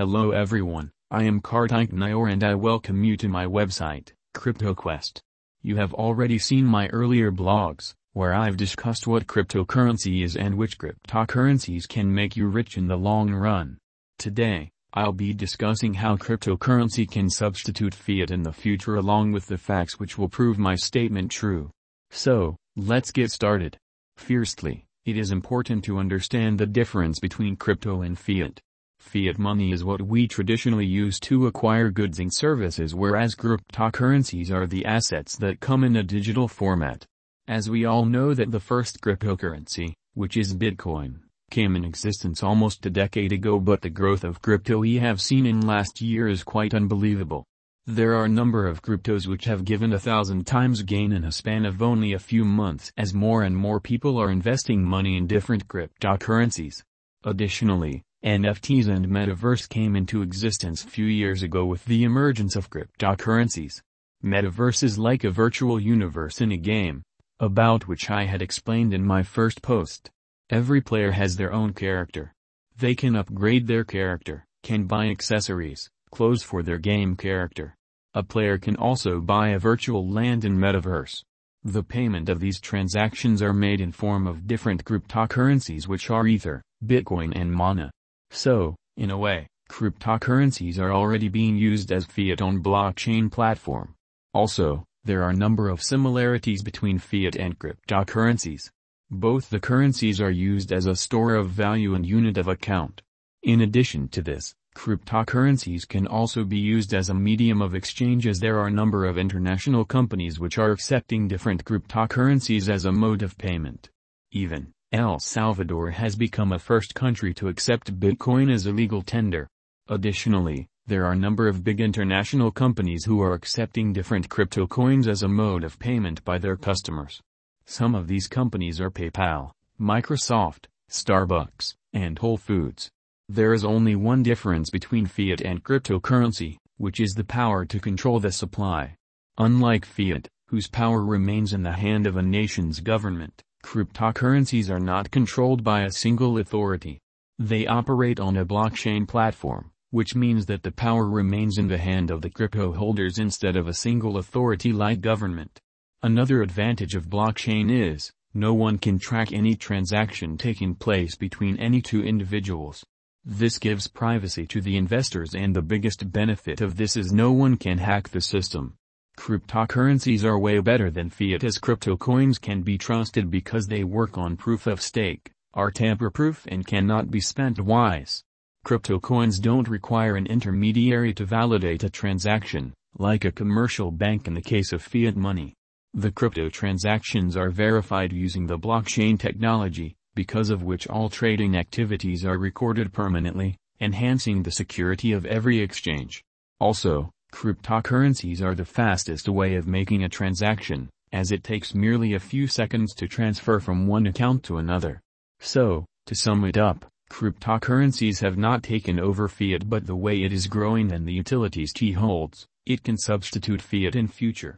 Hello everyone, I am Kartik Nayor and I welcome you to my website, CryptoQuest. You have already seen my earlier blogs, where I've discussed what cryptocurrency is and which cryptocurrencies can make you rich in the long run. Today, I'll be discussing how cryptocurrency can substitute fiat in the future along with the facts which will prove my statement true. So, let's get started. Firstly, it is important to understand the difference between crypto and fiat. Fiat money is what we traditionally use to acquire goods and services whereas cryptocurrencies are the assets that come in a digital format. As we all know that the first cryptocurrency, which is Bitcoin, came in existence almost a decade ago but the growth of crypto we have seen in last year is quite unbelievable. There are a number of cryptos which have given a thousand times gain in a span of only a few months as more and more people are investing money in different cryptocurrencies. Additionally, NFTs and Metaverse came into existence few years ago with the emergence of cryptocurrencies. Metaverse is like a virtual universe in a game, about which I had explained in my first post. Every player has their own character. They can upgrade their character, can buy accessories, clothes for their game character. A player can also buy a virtual land in Metaverse. The payment of these transactions are made in form of different cryptocurrencies which are Ether, Bitcoin and Mana. So, in a way, cryptocurrencies are already being used as fiat on blockchain platform. Also, there are number of similarities between fiat and cryptocurrencies. Both the currencies are used as a store of value and unit of account. In addition to this, cryptocurrencies can also be used as a medium of exchange as there are a number of international companies which are accepting different cryptocurrencies as a mode of payment. Even, El Salvador has become a first country to accept Bitcoin as a legal tender. Additionally, there are a number of big international companies who are accepting different crypto coins as a mode of payment by their customers. Some of these companies are PayPal, Microsoft, Starbucks, and Whole Foods. There is only one difference between fiat and cryptocurrency, which is the power to control the supply. Unlike fiat, whose power remains in the hand of a nation's government, cryptocurrencies are not controlled by a single authority. They operate on a blockchain platform, which means that the power remains in the hand of the crypto holders instead of a single authority like government. Another advantage of blockchain is, no one can track any transaction taking place between any two individuals. This gives privacy to the investors and the biggest benefit of this is no one can hack the system. Cryptocurrencies are way better than fiat as crypto coins can be trusted because they work on proof of stake, are tamper-proof and cannot be spent wise. Crypto coins don't require an intermediary to validate a transaction, like a commercial bank in the case of fiat money. The crypto transactions are verified using the blockchain technology, because of which all trading activities are recorded permanently, enhancing the security of every exchange. Also, cryptocurrencies are the fastest way of making a transaction, as it takes merely a few seconds to transfer from one account to another. So, to sum it up, cryptocurrencies have not taken over fiat but the way it is growing and the utilities T holds, it can substitute fiat in future.